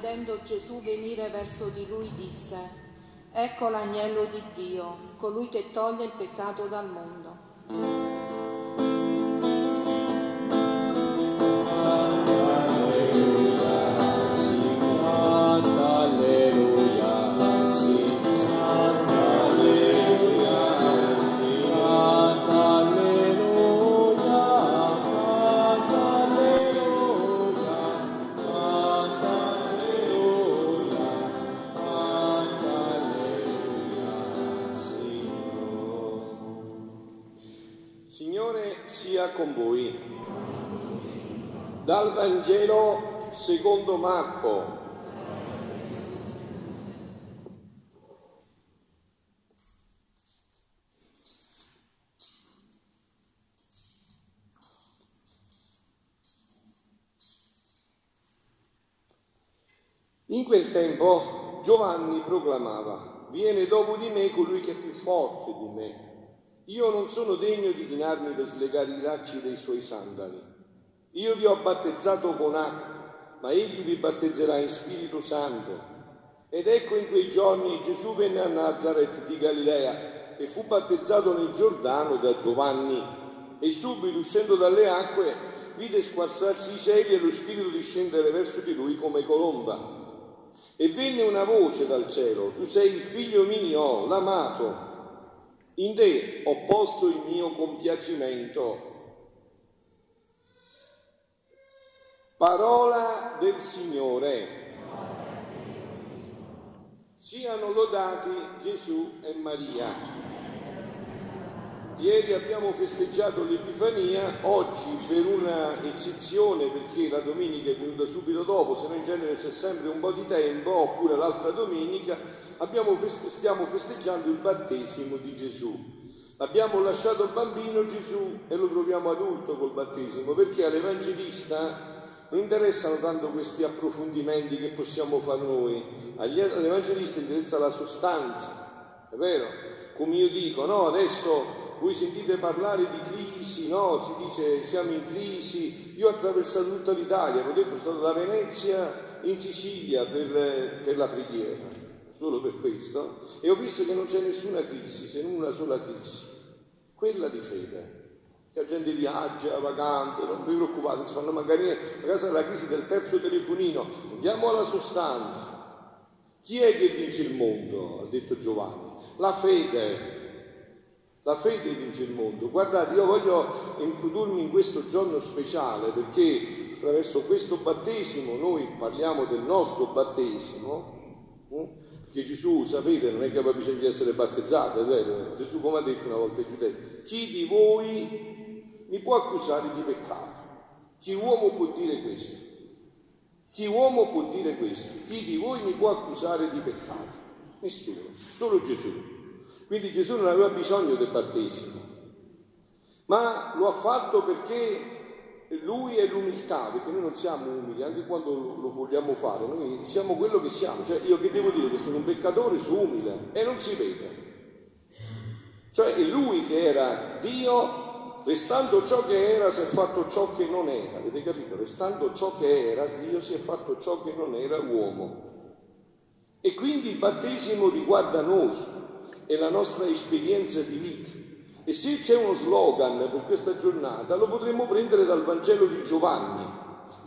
Vedendo Gesù venire verso di lui, disse, Ecco l'agnello di Dio, colui che toglie il peccato dal mondo. Dal Vangelo secondo Marco. In quel tempo Giovanni proclamava, viene dopo di me colui che è più forte di me. Io non sono degno di chinarmi per slegare i lacci dei suoi sandali. Io vi ho battezzato con acqua, ma egli vi battezzerà in Spirito Santo. Ed ecco in quei giorni Gesù venne a Nazareth di Galilea e fu battezzato nel Giordano da Giovanni. E subito uscendo dalle acque vide squarzarsi i cieli e lo Spirito discendere verso di lui come colomba. E venne una voce dal cielo, tu sei il figlio mio, l'amato, in te ho posto il mio compiacimento. Parola del Signore. Siano lodati Gesù e Maria. Ieri abbiamo festeggiato l'Epifania, oggi per una eccezione perché la domenica è venuta subito dopo, se no in genere c'è sempre un po' di tempo, oppure l'altra domenica, feste- stiamo festeggiando il battesimo di Gesù. Abbiamo lasciato bambino Gesù e lo troviamo adulto col battesimo perché all'Evangelista non interessano tanto questi approfondimenti che possiamo fare noi, all'Evangelista interessa la sostanza, è vero? Come io dico, no, adesso voi sentite parlare di crisi, no? Si dice siamo in crisi, io ho attraversato tutta l'Italia, per esempio sono da Venezia in Sicilia per, per la preghiera, solo per questo, e ho visto che non c'è nessuna crisi, se non una sola crisi, quella di fede la gente viaggia, vacanze, non vi preoccupate, si fanno magari niente. A casa della crisi del terzo telefonino, andiamo alla sostanza. Chi è che vince il mondo? Ha detto Giovanni. La fede. La fede vince il mondo. Guardate, io voglio introdurmi in questo giorno speciale perché attraverso questo battesimo noi parliamo del nostro battesimo. Eh? Che Gesù, sapete, non è che aveva bisogno di essere battezzato, è vero? Gesù, come ha detto una volta ai giudei, chi di voi mi può accusare di peccato. Chi uomo può dire questo? Chi uomo può dire questo? Chi di voi mi può accusare di peccato? Nessuno, solo Gesù. Quindi Gesù non aveva bisogno del battesimo, ma lo ha fatto perché lui è l'umiltà, perché noi non siamo umili, anche quando lo vogliamo fare, noi siamo quello che siamo. Cioè, io che devo dire che sono un peccatore, sono umile e non si vede. Cioè è lui che era Dio Restando ciò che era, si è fatto ciò che non era. Avete capito? Restando ciò che era, Dio si è fatto ciò che non era uomo. E quindi il battesimo riguarda noi e la nostra esperienza di vita. E se c'è uno slogan per questa giornata, lo potremmo prendere dal Vangelo di Giovanni.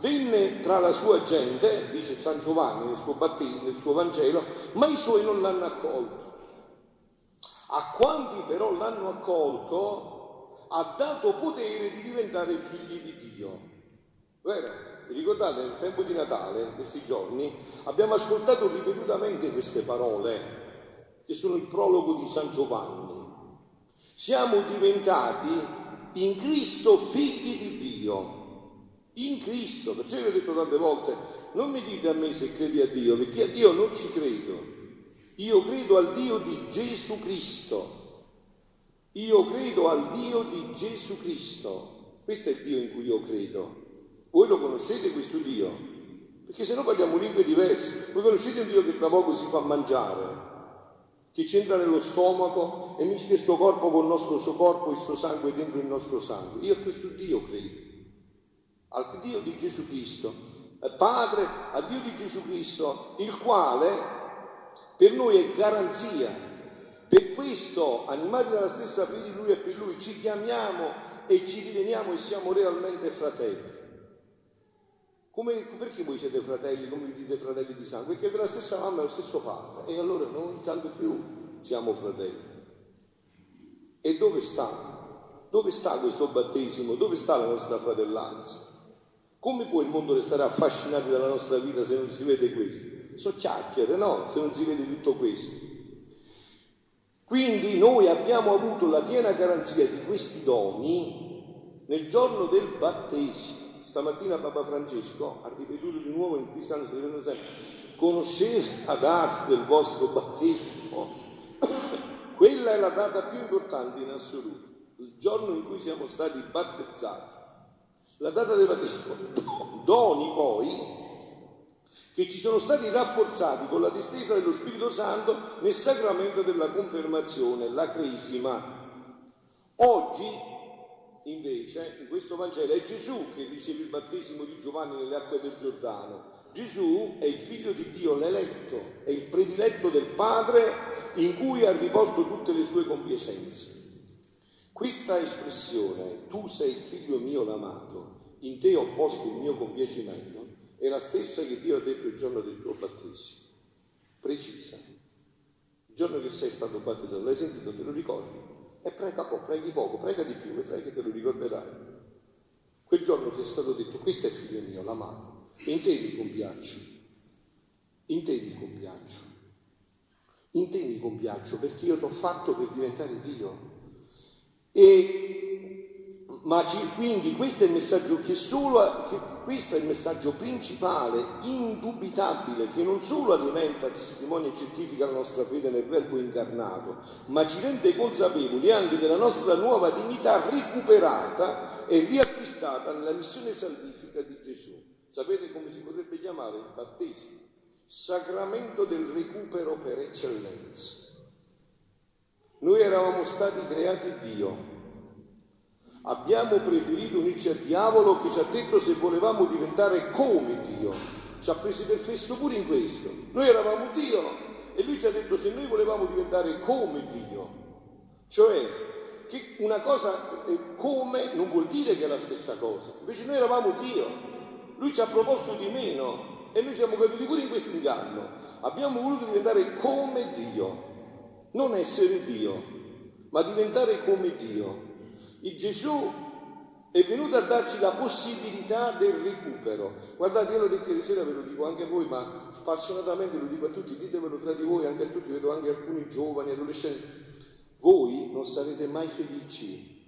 Venne tra la sua gente, dice San Giovanni nel suo, battesimo, nel suo Vangelo, ma i suoi non l'hanno accolto. A quanti però l'hanno accolto, ha dato potere di diventare figli di Dio. Vero? Vi ricordate nel tempo di Natale, questi giorni, abbiamo ascoltato ripetutamente queste parole che sono il prologo di San Giovanni. Siamo diventati in Cristo figli di Dio. In Cristo, perciò vi ho detto tante volte, non mi dite a me se credi a Dio, perché a Dio non ci credo. Io credo al Dio di Gesù Cristo io credo al Dio di Gesù Cristo. Questo è il Dio in cui io credo. Voi lo conoscete questo Dio? Perché se no parliamo lingue diverse. Voi conoscete un Dio che tra poco si fa mangiare, che ci entra nello stomaco e mischia il suo corpo con il nostro suo corpo il suo sangue dentro il nostro sangue. Io a questo Dio credo, al Dio di Gesù Cristo. Padre, a Dio di Gesù Cristo, il quale per noi è garanzia. Per questo, animati dalla stessa fede di Lui e per Lui, ci chiamiamo e ci rideniamo e siamo realmente fratelli. Come, perché voi siete fratelli, come vi dite fratelli di sangue? Perché avete la stessa mamma e lo stesso padre. E allora noi tanto più siamo fratelli. E dove sta? Dove sta questo battesimo? Dove sta la nostra fratellanza? Come può il mondo restare affascinato dalla nostra vita se non si vede questo? So chiacchiere, no? Se non si vede tutto questo. Quindi noi abbiamo avuto la piena garanzia di questi doni nel giorno del battesimo. Stamattina Papa Francesco ha ripetuto di nuovo in quest'anno, si ripete sempre, conoscete la data del vostro battesimo? Quella è la data più importante in assoluto, il giorno in cui siamo stati battezzati. La data del battesimo. Doni poi che ci sono stati rafforzati con la distesa dello Spirito Santo nel sacramento della confermazione, la cresima. Oggi invece in questo Vangelo è Gesù che riceve il battesimo di Giovanni nelle acque del Giordano. Gesù è il figlio di Dio, l'eletto, è il prediletto del Padre in cui ha riposto tutte le sue compiacenze. Questa espressione, tu sei il figlio mio l'amato, in te ho posto il mio compiacimento, è la stessa che Dio ha detto il giorno del tuo battesimo. Precisa. Il giorno che sei stato battezzato, l'hai sentito, te lo ricordi? E prega poco, preghi poco, prega di più, vedrai che te lo ricorderai. Quel giorno ti è stato detto, questo è figlio mio, l'amato, in te mi compiaccio, in te mi compiaccio, in te mi compiaccio perché io ti ho fatto per diventare Dio. E, ma ci, quindi questo è il messaggio che solo, che questo è il messaggio principale, indubitabile, che non solo alimenta, testimonia e certifica la nostra fede nel Verbo incarnato, ma ci rende consapevoli anche della nostra nuova dignità recuperata e riacquistata nella missione salvifica di Gesù. Sapete come si potrebbe chiamare il battesimo? Sacramento del recupero per eccellenza. Noi eravamo stati creati Dio, Abbiamo preferito unirci al diavolo che ci ha detto se volevamo diventare come Dio. Ci ha preso per fesso pure in questo. Noi eravamo Dio e lui ci ha detto se noi volevamo diventare come Dio. Cioè che una cosa come non vuol dire che è la stessa cosa. Invece noi eravamo Dio. Lui ci ha proposto di meno e noi siamo caduti pure in questo inganno. Abbiamo voluto diventare come Dio. Non essere Dio, ma diventare come Dio. E Gesù è venuto a darci la possibilità del recupero. Guardate, io l'ho detto ieri sera, ve lo dico anche a voi, ma spassionatamente lo dico a tutti, ditevelo tra di voi, anche a tutti, vedo anche alcuni giovani, adolescenti. Voi non sarete mai felici,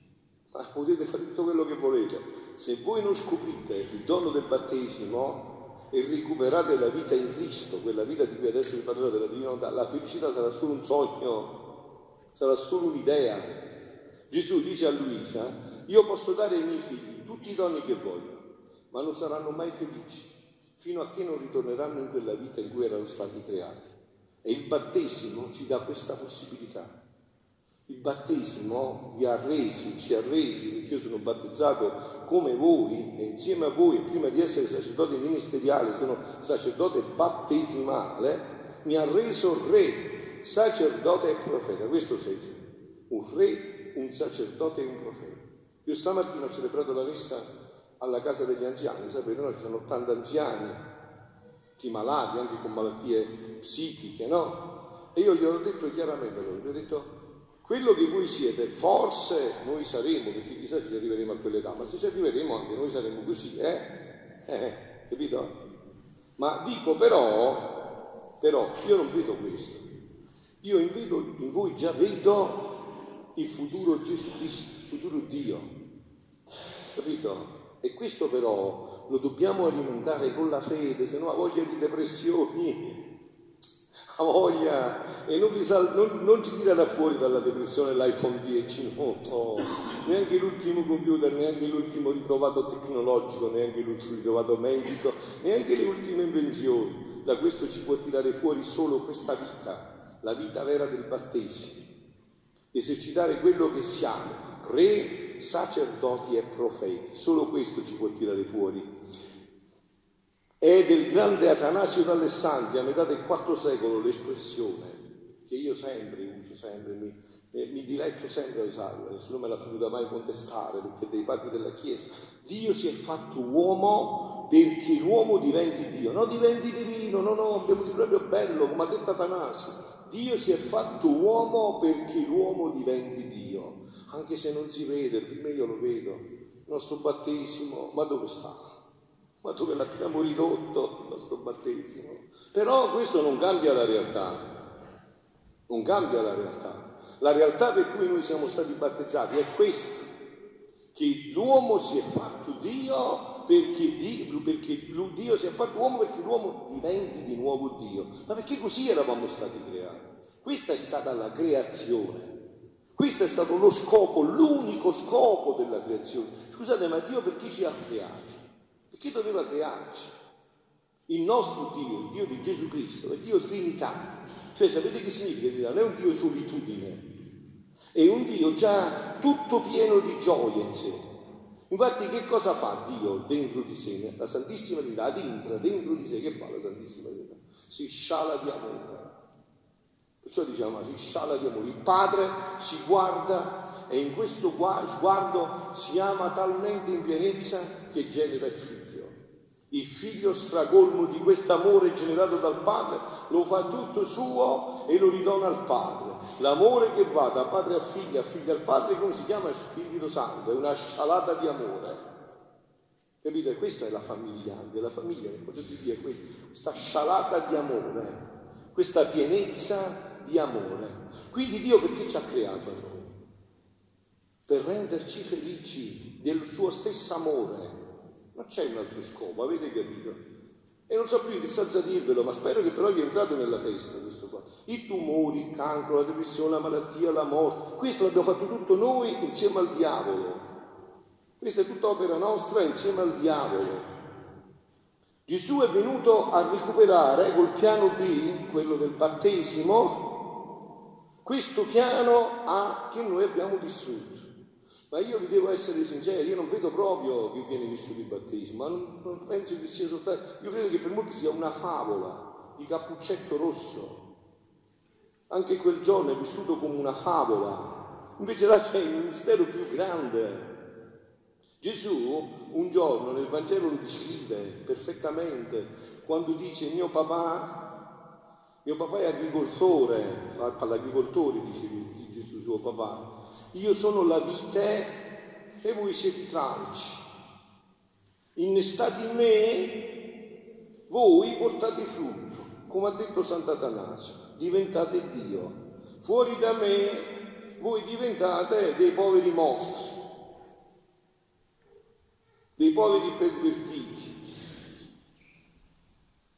ma potete fare tutto quello che volete. Se voi non scoprite il dono del battesimo e recuperate la vita in Cristo, quella vita di cui adesso vi parlerò della divinità, la felicità sarà solo un sogno, sarà solo un'idea, Gesù dice a Luisa, io posso dare ai miei figli tutti i doni che voglio, ma non saranno mai felici fino a che non ritorneranno in quella vita in cui erano stati creati. E il battesimo ci dà questa possibilità. Il battesimo vi ha resi, ci ha resi, perché io sono battezzato come voi e insieme a voi, prima di essere sacerdote ministeriale, sono sacerdote battesimale, mi ha reso re, sacerdote e profeta. Questo sei tu, un re un sacerdote e un profeta. Io stamattina ho celebrato la messa alla casa degli anziani, sapete, no? Ci sono 80 anziani, chi malati, anche con malattie psichiche, no? E io gli ho detto chiaramente gli ho detto, quello che voi siete, forse noi saremo, perché chissà se ci arriveremo a quell'età, ma se ci arriveremo anche noi saremo così, eh? Eh, capito? Ma dico però, però, io non vedo questo. Io in, in voi già vedo il futuro Cristo, il futuro Dio. Capito? E questo però lo dobbiamo alimentare con la fede, se no ha voglia di depressioni, ha voglia, e non, vi sal- non, non ci tirerà fuori dalla depressione l'iPhone 10, no, no, neanche l'ultimo computer, neanche l'ultimo ritrovato tecnologico, neanche l'ultimo ritrovato medico, neanche le ultime invenzioni. Da questo ci può tirare fuori solo questa vita, la vita vera del battesimo esercitare quello che siamo, re, sacerdoti e profeti. Solo questo ci può tirare fuori. È del grande Atanasio d'Alessandria, metà del IV secolo, l'espressione che io sempre uso, sempre, mi, eh, mi diletto sempre a usarla, nessuno me l'ha potuta mai contestare perché dei padri della Chiesa. Dio si è fatto uomo perché l'uomo diventi Dio, non diventi divino, no, no, abbiamo di proprio bello, come ha detto Atanasio. Dio si è fatto uomo perché l'uomo diventi Dio, anche se non si vede, prima io lo vedo, il nostro battesimo, ma dove sta? Ma dove l'abbiamo ridotto il nostro battesimo? Però questo non cambia la realtà, non cambia la realtà. La realtà per cui noi siamo stati battezzati è questa, che l'uomo si è fatto Dio perché Dio, perché Dio si è fatto uomo perché l'uomo diventi di nuovo Dio. Ma perché così eravamo stati creati? Questa è stata la creazione. Questo è stato lo scopo, l'unico scopo della creazione. Scusate, ma Dio perché ci ha creati? Perché doveva crearci? Il nostro Dio, il Dio di Gesù Cristo, è Dio Trinità. Cioè, sapete che significa? Non è un Dio solitudine, è un Dio già tutto pieno di gioia in sé. Infatti che cosa fa Dio dentro di sé? La Santissima Trinità entra dentro di sé, che fa la Santissima Trinità? Si sciala di amore. Perciò diciamo, si sciala di amore. Il Padre si guarda e in questo sguardo si ama talmente in pienezza che genera il Figlio. Il figlio stracolmo di quest'amore generato dal padre lo fa tutto suo e lo ridona al padre. L'amore che va da padre a figlio, a figlio al padre, come si chiama Spirito Santo? È una scialata di amore. Capite? Questa è la famiglia, anche la famiglia, il concetto di Dio è questo, questa scialata di amore, questa pienezza di amore. Quindi Dio perché ci ha creato a noi? Per renderci felici del suo stesso amore, non c'è un altro scopo, avete capito? E non so più che salza dirvelo, ma spero che però vi è entrato nella testa questo qua. I tumori, il cancro, la depressione, la malattia, la morte, questo l'abbiamo fatto tutto noi insieme al diavolo. Questa è tutta opera nostra insieme al diavolo. Gesù è venuto a recuperare col piano B, quello del battesimo, questo piano A che noi abbiamo distrutto. Ma io vi devo essere sincero, io non vedo proprio che viene vissuto il battesimo, non, non penso che sia soltanto, io credo che per molti sia una favola di Cappuccetto Rosso. Anche quel giorno è vissuto come una favola, invece là c'è il mistero più grande. Gesù un giorno nel Vangelo lo descrive perfettamente quando dice mio papà, mio papà è agricoltore, parla agricoltori, dice Gesù suo papà, io sono la vite e voi siete i tralci. Innestati in me, voi portate frutto, come ha detto Sant'Atanasio, diventate Dio. Fuori da me, voi diventate dei poveri mostri, dei poveri pervertiti,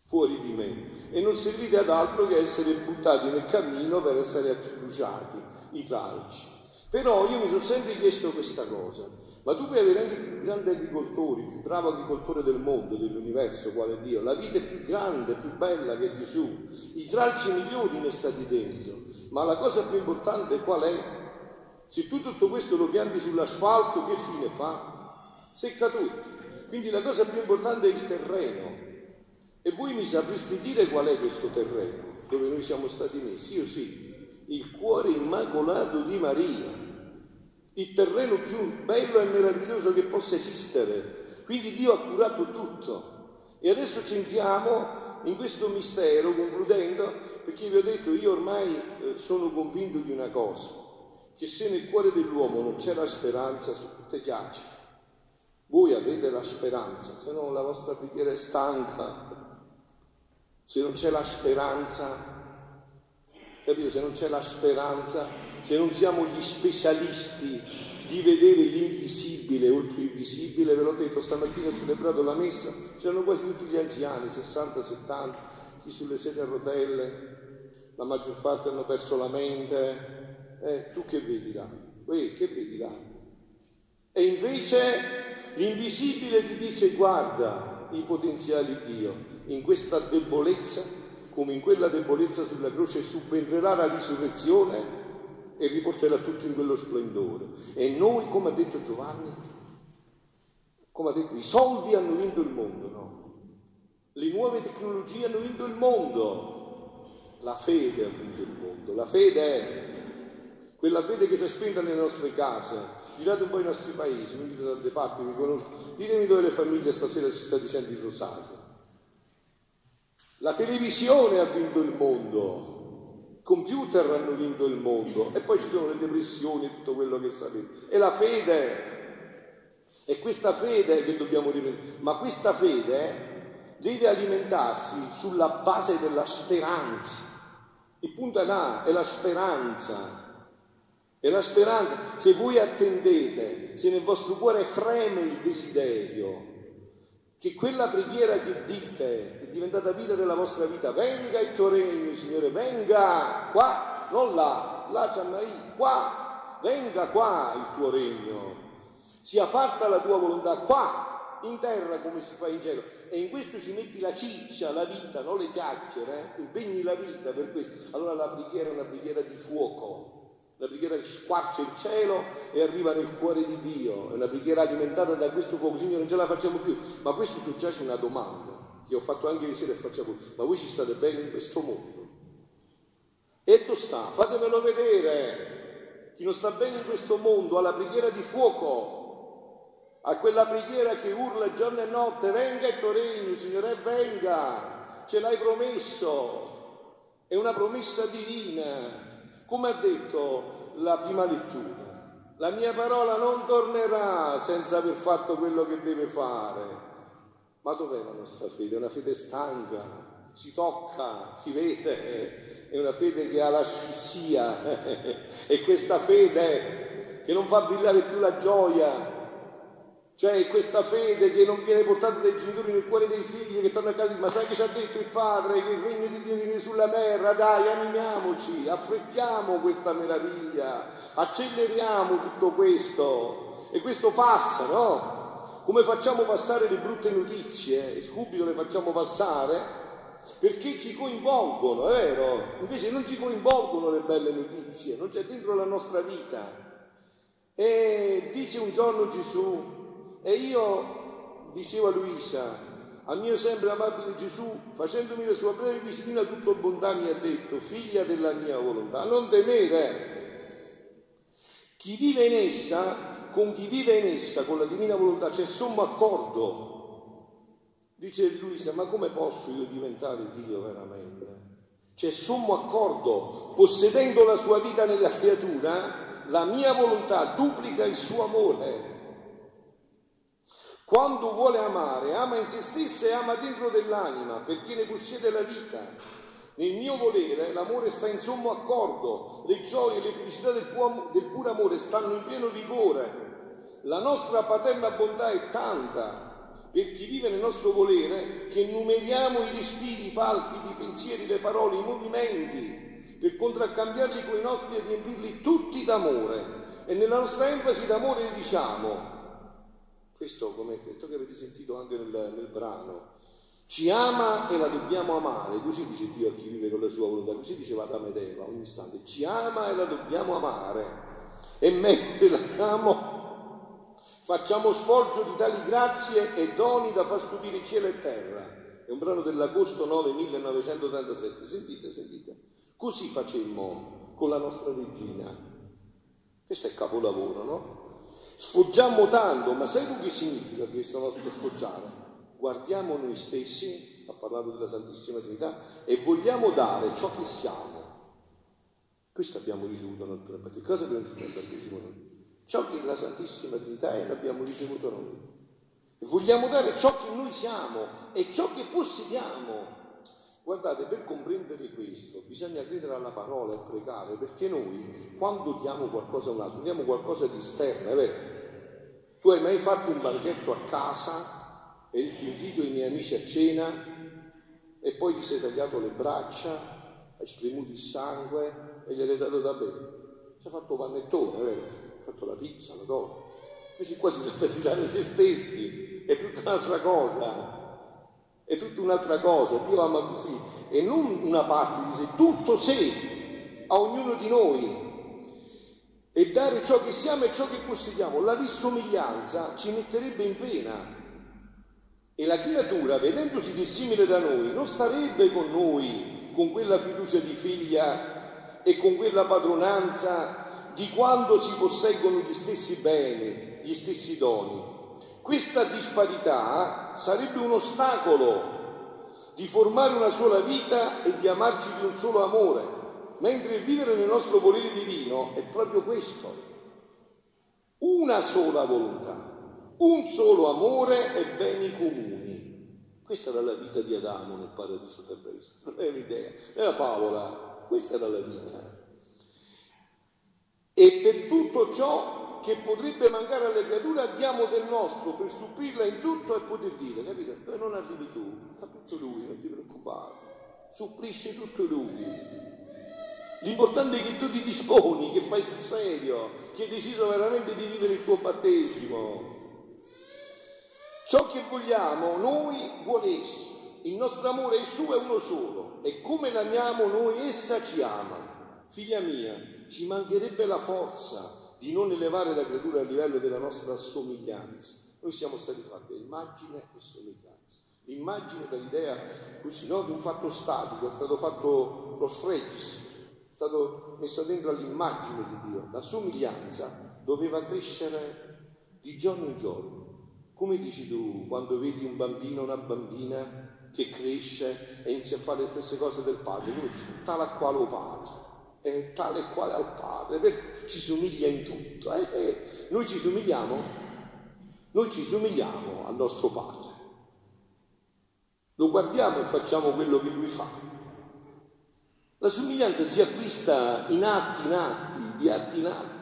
fuori di me. E non servite ad altro che essere buttati nel cammino per essere bruciati, i tralci. Però io mi sono sempre chiesto questa cosa, ma tu puoi avere anche il più grande agricoltore, il più bravo agricoltore del mondo, dell'universo, quale Dio, la vita è più grande, più bella che Gesù, i tralci migliori ne stati dentro, ma la cosa più importante qual è? Se tu tutto questo lo pianti sull'asfalto, che fine fa? Secca tutto. Quindi la cosa più importante è il terreno. E voi mi sapreste dire qual è questo terreno dove noi siamo stati messi? Io sì, il cuore immacolato di Maria, il terreno più bello e meraviglioso che possa esistere. Quindi Dio ha curato tutto. E adesso ci entriamo in questo mistero, concludendo, perché vi ho detto, io ormai eh, sono convinto di una cosa, che se nel cuore dell'uomo non c'è la speranza, su tutte chiacchiere. Voi avete la speranza, se no la vostra preghiera è stanca. Se non c'è la speranza, Capito? Se non c'è la speranza, se non siamo gli specialisti di vedere l'invisibile oltre il visibile, ve l'ho detto stamattina ho celebrato la messa, c'erano quasi tutti gli anziani, 60, 70, chi sulle sedie a rotelle, la maggior parte hanno perso la mente, eh, tu che vedi là? Uè, che vedi là? E invece l'invisibile ti dice guarda i potenziali di Dio in questa debolezza come in quella debolezza sulla croce subentrerà la risurrezione e riporterà tutto in quello splendore. E noi, come ha detto Giovanni, come ha detto, i soldi hanno vinto il mondo, no? Le nuove tecnologie hanno vinto il mondo, la fede ha vinto il mondo, la fede è quella fede che si è spenta nelle nostre case. Girate un po' i nostri paesi, mi dite da parti, mi conosco. Ditemi dove le famiglie stasera si sta dicendo il rosario. La televisione ha vinto il mondo, i computer hanno vinto il mondo e poi ci sono le depressioni e tutto quello che sapete. E la fede, è questa fede che dobbiamo riprendere, ma questa fede deve alimentarsi sulla base della speranza. Il punto è là, è la speranza. È la speranza. Se voi attendete, se nel vostro cuore freme il desiderio che quella preghiera che dite è diventata vita della vostra vita, venga il tuo regno, Signore, venga qua, non là, là c'è Maria, qua, venga qua il tuo regno sia fatta la tua volontà qua in terra come si fa in cielo. E in questo ci metti la ciccia, la vita, non le chiacchiere, eh? impegni la vita per questo. Allora la preghiera è una preghiera di fuoco, una preghiera che squarcia il cielo e arriva nel cuore di Dio, è una preghiera alimentata da questo fuoco. Signore, non ce la facciamo più. Ma questo succede una domanda che ho fatto anche ieri sera e facciamo. Ma voi ci state bene in questo mondo? E tu sta, fatemelo vedere. Chi non sta bene in questo mondo ha la preghiera di fuoco, a quella preghiera che urla giorno e notte, venga il tuo regno, Signore, venga, ce l'hai promesso, è una promessa divina, come ha detto la prima lettura. La mia parola non tornerà senza aver fatto quello che deve fare. Ma dov'è la nostra fede? È una fede stanca, si tocca, si vede, è una fede che ha l'asfissia, è questa fede che non fa brillare più la gioia, cioè questa fede che non viene portata dai genitori nel cuore dei figli che torna a casa, ma sai che ci ha detto il padre che il regno di Dio viene sulla terra, dai animiamoci, affrettiamo questa meraviglia, acceleriamo tutto questo e questo passa, no? Come facciamo passare le brutte notizie, subito le facciamo passare, perché ci coinvolgono, è vero? Invece non ci coinvolgono le belle notizie, non c'è dentro la nostra vita. E dice un giorno Gesù, e io dicevo a Luisa, al mio sempre amabile Gesù, facendomi la sua breve visitina tutto bontà, mi ha detto, figlia della mia volontà, non temere. Chi vive in essa, con chi vive in essa, con la divina volontà, c'è sommo accordo. Dice Luisa, ma come posso io diventare Dio veramente? C'è sommo accordo, possedendo la sua vita nella creatura, la mia volontà duplica il suo amore quando vuole amare, ama in se stessa e ama dentro dell'anima, perché ne possiede la vita. Nel mio volere l'amore sta in sommo accordo, le gioie e le felicità del, pu- del puro amore stanno in pieno vigore. La nostra paterna bontà è tanta per chi vive nel nostro volere che numeriamo i respiri, i palpiti, i pensieri, le parole, i movimenti, per contraccambiarli con i nostri e riempirli tutti d'amore. E nella nostra enfasi d'amore ne diciamo, questo, come questo che avete sentito anche nel, nel brano, ci ama e la dobbiamo amare, così dice Dio a chi vive con la sua volontà, così diceva Adamo ed Eva ogni istante, ci ama e la dobbiamo amare e mentre l'amiamo facciamo sfoggio di tali grazie e doni da far stupire cielo e terra. È un brano dell'agosto 9 1937, sentite, sentite. Così facemmo con la nostra regina. Questo è capolavoro, no? Sfoggiamo tanto, ma sai tu che significa questo nostro sfoggiare? Guardiamo noi stessi, sta parlando della Santissima Trinità, e vogliamo dare ciò che siamo. Questo abbiamo ricevuto noi, perché cosa abbiamo ricevuto noi? Ciò che la Santissima Trinità è, l'abbiamo ricevuto noi. E vogliamo dare ciò che noi siamo e ciò che possediamo. Guardate, per comprendere questo bisogna credere alla parola e pregare, perché noi quando diamo qualcosa a un altro, diamo qualcosa di esterno, è vero? Tu hai mai fatto un banchetto a casa e invito i miei amici a cena e poi ti sei tagliato le braccia, hai spremuto il sangue e gliel'hai dato da bere? Ci hai fatto panettone, è vero? Hai fatto la pizza, la torta. Invece qua si tratta di dare se stessi, è tutta un'altra cosa è tutta un'altra cosa, Dio ama così, e non una parte di sé, tutto sé a ognuno di noi e dare ciò che siamo e ciò che possediamo. La dissomiglianza ci metterebbe in pena. E la creatura, vedendosi dissimile da noi, non starebbe con noi con quella fiducia di figlia e con quella padronanza di quando si posseggono gli stessi beni, gli stessi doni. Questa disparità sarebbe un ostacolo di formare una sola vita e di amarci di un solo amore, mentre vivere nel nostro volere divino è proprio questo, una sola volontà, un solo amore e beni comuni. Questa era la vita di Adamo nel paradiso terrestre, non è un'idea, è una favola, questa era la vita. E per tutto ciò che potrebbe mancare alle creature, diamo del nostro per supplirla in tutto e poter dire, capito? Dove non arrivi tu, fa tutto lui, non ti preoccupare, supplisce tutto lui. L'importante è che tu ti disponi, che fai sul serio, che hai deciso veramente di vivere il tuo battesimo. Ciò che vogliamo noi vuole esso. Il nostro amore è suo è uno solo e come l'amiamo noi essa ci ama. Figlia mia, ci mancherebbe la forza di non elevare la creatura a livello della nostra somiglianza. Noi siamo stati fatti immagine e somiglianza. L'immagine dall'idea così, no, di un fatto statico, è stato fatto lo sfregis, è stato messo dentro all'immagine di Dio. La somiglianza doveva crescere di giorno in giorno. Come dici tu quando vedi un bambino o una bambina che cresce e inizia a fare le stesse cose del padre? Come dici? Tale a quale padre è tale e quale al Padre, perché ci somiglia in tutto. Eh? Eh, noi ci somigliamo, noi ci somigliamo al nostro Padre. Lo guardiamo e facciamo quello che Lui fa. La somiglianza si acquista in atti in atti, di atti in atti.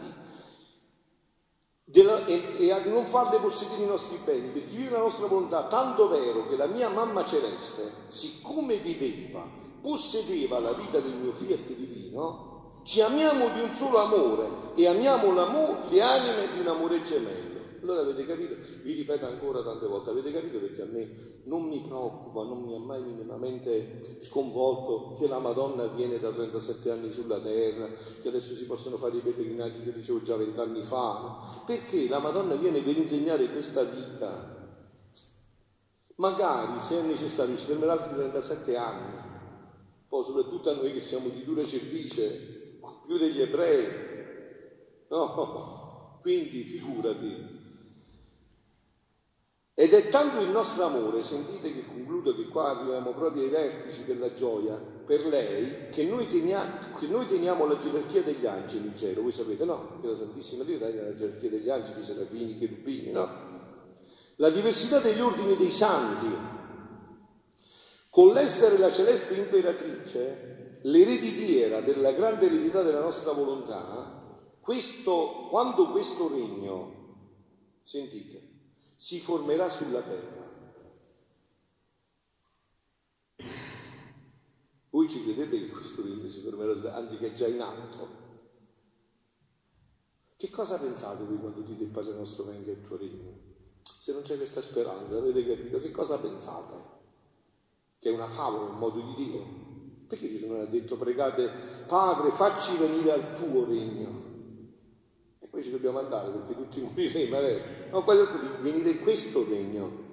Della, e, e, a non farle possedere i nostri beni, perché vive la nostra volontà, tanto vero che la mia mamma celeste, siccome viveva, possedeva la vita del mio fiat divino, ci amiamo di un solo amore e amiamo le anime di un amore gemello. Allora avete capito? Vi ripeto ancora tante volte, avete capito perché a me non mi preoccupa, non mi ha mai minimamente sconvolto che la Madonna viene da 37 anni sulla terra, che adesso si possono fare i pellegrinaggi che dicevo già vent'anni fa, perché la Madonna viene per insegnare questa vita. Magari se è necessario ci fermerà altri 37 anni, poi soprattutto a noi che siamo di dura cervice, più degli ebrei. No, quindi figurati. Ed è tanto il nostro amore, sentite che concludo che qua arriviamo proprio ai vertici della gioia per lei, che noi, teniamo, che noi teniamo la gerarchia degli angeli in cielo, voi sapete no? Che la Santissima Dio tiene la gerarchia degli angeli, serafini, cherubini, no? La diversità degli ordini dei santi, con l'essere la celeste imperatrice, l'ereditiera della grande eredità della nostra volontà, questo, quando questo regno, sentite, si formerà sulla terra, voi ci credete che questo regno si formerà sulla terra, anzi che è già in atto? Che cosa pensate voi quando dite il Padre nostro venga il tuo regno? Se non c'è questa speranza, avete capito? Che cosa pensate? Che è una favola, un modo di dire? Perché Gesù non ha detto pregate, Padre, facci venire al tuo regno? E poi ci dobbiamo andare perché tutti moriremo, eh? No, qua detto di venire questo regno.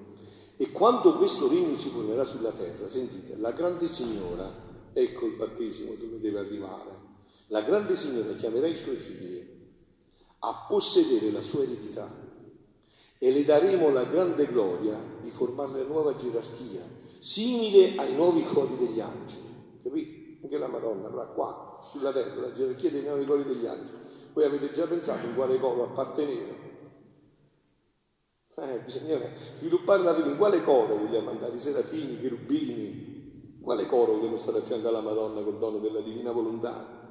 E quando questo regno si formerà sulla terra, sentite, la grande signora, ecco il battesimo dove deve arrivare, la grande signora chiamerà i suoi figli a possedere la sua eredità e le daremo la grande gloria di formare la nuova gerarchia, simile ai nuovi cori degli angeli. Capite? Anche la Madonna avrà qua, sulla terra, la gerarchia dei nuovi cori degli angeli. Voi avete già pensato in quale coro appartenere? Eh, bisogna sviluppare la vita. In quale coro vogliamo andare? I serafini, i cherubini? Quale coro vogliamo stare a fianco alla Madonna col dono della divina volontà?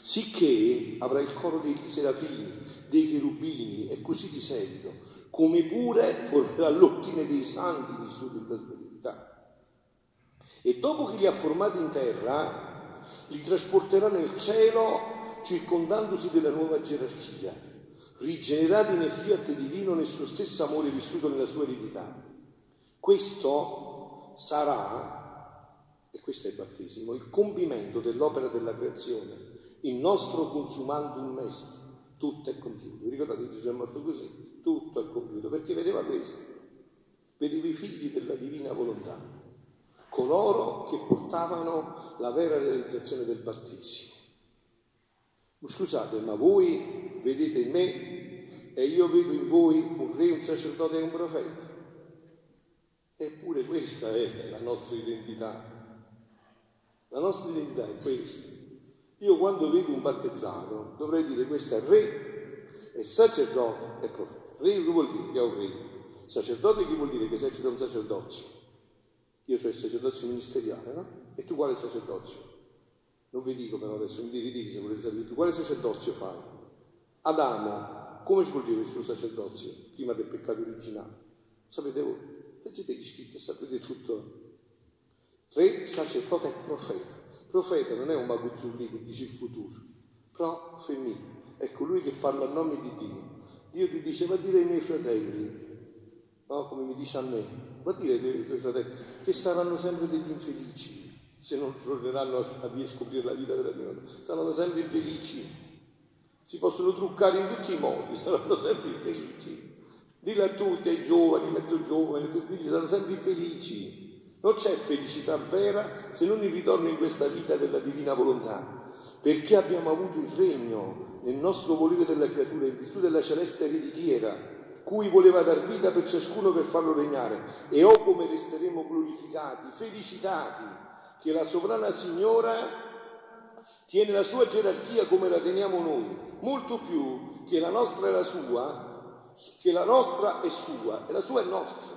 Sicché avrà il coro dei serafini, dei cherubini e così di seguito, come pure formerà l'ordine dei santi vissuti in verità. E dopo che li ha formati in terra, li trasporterà nel cielo circondandosi della nuova gerarchia, rigenerati nel fiat divino nel suo stesso amore vissuto nella sua eredità. Questo sarà, e questo è il battesimo, il compimento dell'opera della creazione, il nostro consumandum est. Tutto è compiuto. Vi ricordate Gesù è morto così? Tutto è compiuto, perché vedeva questo vedevo i figli della divina volontà, coloro che portavano la vera realizzazione del battesimo. Scusate, ma voi vedete in me e io vedo in voi un re, un sacerdote e un profeta. Eppure questa è la nostra identità. La nostra identità è questa. Io quando vedo un battezzato dovrei dire questo è re, è sacerdote e profeta. Re che vuol dire che è un re? Sacerdote che vuol dire che esercita un sacerdozio? Io ho il sacerdozio ministeriale, no? E tu quale sacerdozio? Non vi dico però adesso, mi devi se volete sapere tu quale sacerdozio fai. Adamo, come svolgeva il suo sacerdozio prima del peccato originale? Sapete voi? Leggete gli scritti e sapete tutto. Re, sacerdote e profeta. Profeta non è un maguzzulli che dice il futuro, però femminile. È colui che parla a nome di Dio. Dio ti dice va a dire ai miei fratelli, no? come mi dice a me, a dire ai tuoi fratelli, che saranno sempre degli infelici se non torneranno a, a scoprire la vita della divinità. Saranno sempre infelici, si possono truccare in tutti i modi, saranno sempre infelici. Dillo a tutti, ai giovani, mezzo giovani, tutti saranno sempre infelici. Non c'è felicità vera se non il ritorno in questa vita della divina volontà, perché abbiamo avuto il regno nel nostro volere della creatura in virtù della celeste ereditiera, cui voleva dar vita per ciascuno per farlo regnare. E o come resteremo glorificati, felicitati, che la sovrana signora tiene la sua gerarchia come la teniamo noi, molto più che la nostra è la sua, che la nostra è sua e la sua è nostra,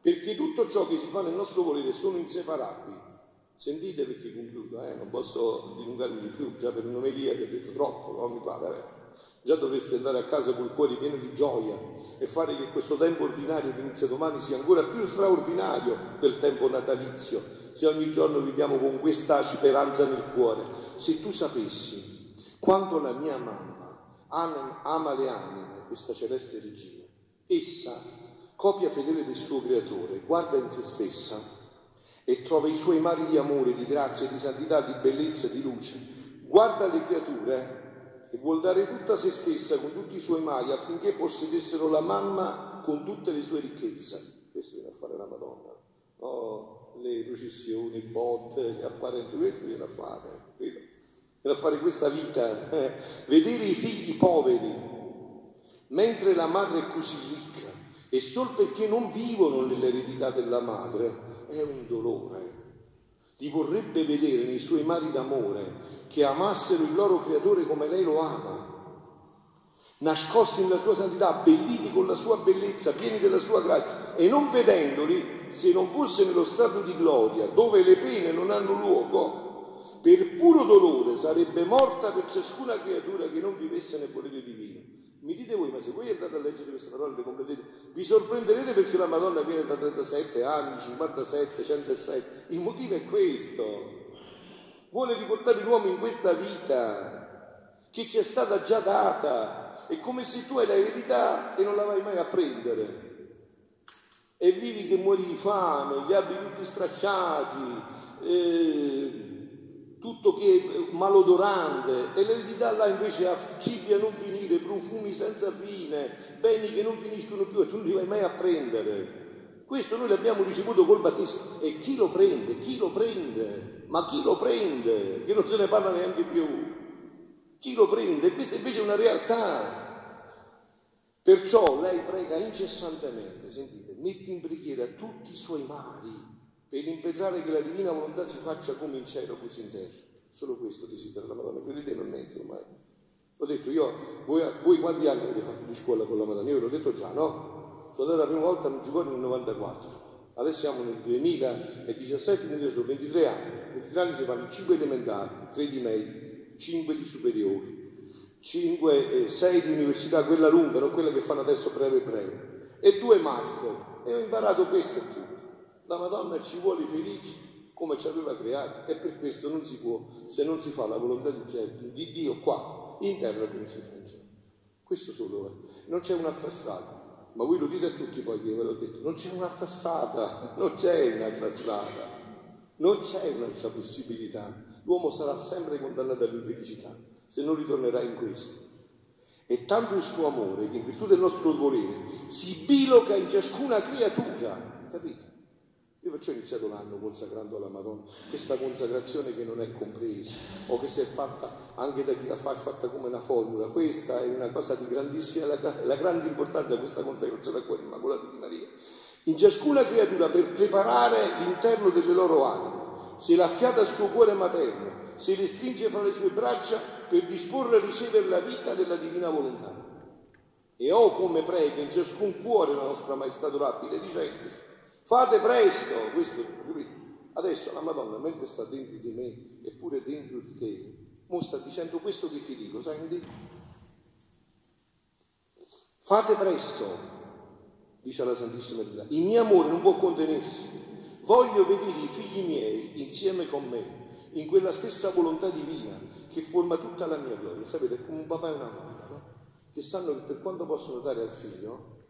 perché tutto ciò che si fa nel nostro volere sono inseparabili. Sentite perché concludo, eh? non posso dilungarmi di più, già per un'omelia che ho detto troppo, non mi pare. Già dovreste andare a casa col cuore pieno di gioia e fare che questo tempo ordinario che inizia domani sia ancora più straordinario del tempo natalizio, se ogni giorno viviamo con questa speranza nel cuore. Se tu sapessi quando la mia mamma ama le anime, questa celeste regina, essa, copia fedele del suo creatore, guarda in se stessa e trova i suoi mari di amore, di grazia, di santità, di bellezza, di luce. Guarda le creature e vuol dare tutta se stessa con tutti i suoi mali affinché possedessero la mamma con tutte le sue ricchezze. Questo viene a fare la Madonna. Oh, le processioni, i bot, gli apparenti, questo viene a fare, viene a fare questa vita, eh. vedere i figli poveri, mentre la madre è così ricca, e solo perché non vivono nell'eredità della madre, è un dolore. Li vorrebbe vedere nei suoi mari d'amore che amassero il loro creatore come lei lo ama, nascosti nella sua santità, abbelliti con la sua bellezza, pieni della sua grazia, e non vedendoli, se non fosse nello stato di gloria, dove le pene non hanno luogo, per puro dolore sarebbe morta per ciascuna creatura che non vivesse nel volere divino. Mi dite voi, ma se voi andate a leggere queste parole, le completete, vi sorprenderete perché la Madonna viene da 37 anni, 57, 107. Il motivo è questo. Vuole riportare l'uomo in questa vita che ci è stata già data, è come se tu hai l'eredità e non la vai mai a prendere. E vivi che muori di fame, gli abiti tutti stracciati, eh, tutto che malodorante, e l'eredità là invece ha cibi a non finire, profumi senza fine, beni che non finiscono più e tu non li vai mai a prendere. Questo noi l'abbiamo ricevuto col battesimo. E chi lo prende? Chi lo prende? Ma chi lo prende? Che non se ne parla neanche più. Chi lo prende? Questa invece è una realtà. Perciò lei prega incessantemente, sentite, mette in preghiera tutti i suoi mari per impetrare che la divina volontà si faccia come in cielo così in terra. Solo questo desidera la Madonna, credete non è ormai. Ho detto io, voi, voi quanti anni avete fatto di scuola con la Madonna? Io ve l'ho detto già, no? Sono andato la prima volta a Meggiugorio nel 94. Adesso siamo nel 2017, quindi sono 23 anni. 23 anni si fanno 5 elementari, 3 di medi, 5 di superiori, 5, eh, 6 di università, quella lunga, non quella che fanno adesso breve breve, e due master. E ho imparato questo qui. La Madonna ci vuole felici come ci aveva creati e per questo non si può, se non si fa la volontà di, di Dio qua, in terra come si fa in cielo. Questo solo è. Non c'è un'altra strada. Ma voi lo dite a tutti poi che ve l'ho detto, non c'è un'altra strada, non c'è un'altra strada, non c'è un'altra possibilità l'uomo sarà sempre condannato all'infelicità se non ritornerà in questo. E tanto il suo amore che in virtù del nostro volere si biloca in ciascuna creatura capito? Io perciò ho iniziato l'anno consacrando alla Madonna, questa consacrazione che non è compresa o che si è fatta anche da chi la fa, è fatta come una formula. Questa è una cosa di grandissima, la, la grande importanza, questa consacrazione al cuore immacolato di Maria. In ciascuna creatura per preparare l'interno delle loro anime, se l'affiata al suo cuore materno, se le stringe fra le sue braccia per disporre a ricevere la vita della divina volontà. E ho come prega in ciascun cuore la nostra maestà durabile, dicendoci Fate presto, questo, adesso la Madonna mentre sta dentro di me e pure dentro di te, mo sta dicendo questo che ti dico, senti? Fate presto, dice la Santissima Trinità, il mio amore non può contenersi, voglio vedere i figli miei insieme con me, in quella stessa volontà divina che forma tutta la mia gloria. Sapete, come un papà e una mamma, no? che sanno che per quanto possono dare al figlio,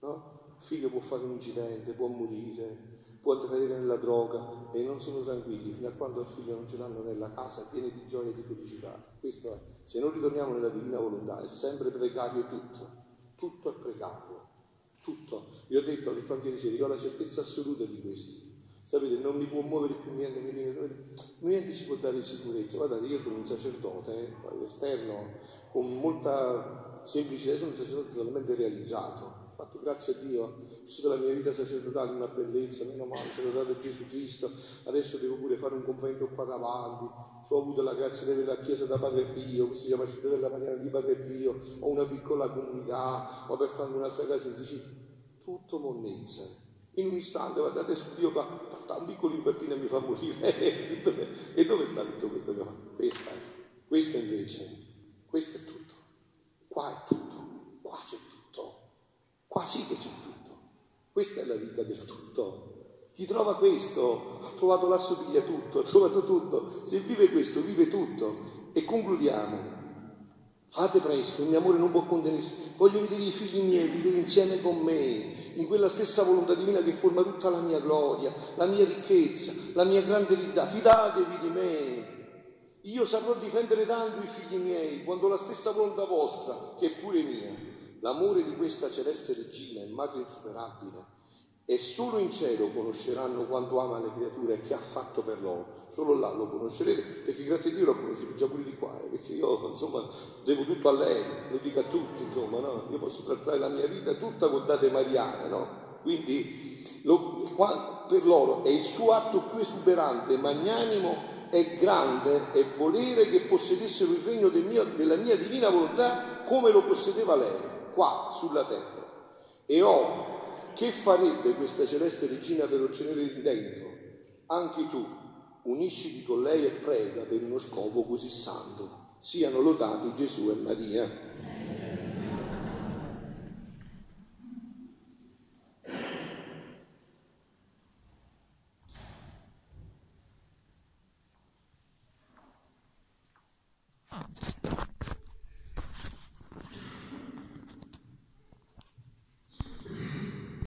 no? Figlio può fare un incidente, può morire, può cadere nella droga e non sono tranquilli fino a quando il figlio non ce l'hanno nella casa piena di gioia e di felicità. Questo è, se non ritorniamo nella divina volontà, è sempre precario tutto, tutto è precario, tutto. Vi ho detto, ho detto anche ieri ho la certezza assoluta di questo. Sapete, non mi può muovere più niente, niente ci può dare sicurezza. Guardate, io sono un sacerdote, eh, all'esterno, con molta semplicità, sono un sacerdote totalmente realizzato fatto grazie a Dio, vissuto la mia vita sacerdotale una bellezza, meno male, sono dato Gesù Cristo, adesso devo pure fare un complemento qua davanti, ho avuto la grazia di avere la chiesa da Padre Pio, che si chiama Città della Maniera di Padre Pio, ho una piccola comunità, ho per fare un'altra casa in Sicilia, tutto monnezza. In un istante, guardate, Dio va, un piccolo invertino mi fa morire. e dove sta tutto questo? Questa, questo invece, questo è tutto. Qua è tutto, qua c'è tutto. Qua sì che c'è tutto. Questa è la vita del tutto. Chi trova questo ha trovato l'assomiglia tutto, ha trovato tutto. Se vive questo, vive tutto. E concludiamo. Fate presto, il mio amore non può contenersi. Voglio vedere i figli miei vivere insieme con me, in quella stessa volontà divina che forma tutta la mia gloria, la mia ricchezza, la mia grande eredità. Fidatevi di me. Io saprò difendere tanto i figli miei, quando la stessa volontà vostra, che è pure mia, l'amore di questa celeste regina madre insuperabile, e solo in cielo conosceranno quanto ama le creature e che ha fatto per loro. Solo là lo conoscerete, perché grazie a Dio lo conoscete già pure di qua, eh, perché io insomma devo tutto a lei, lo dico a tutti, insomma, no? Io posso trattare la mia vita tutta con date mariane, no? Quindi lo, per loro è il suo atto più esuberante, magnanimo e grande e volere che possedessero il regno del mio, della mia divina volontà come lo possedeva lei qua sulla terra. E oh, che farebbe questa celeste regina per ottenere dentro? Anche tu unisciti con lei e prega per uno scopo così santo. Siano lodati Gesù e Maria.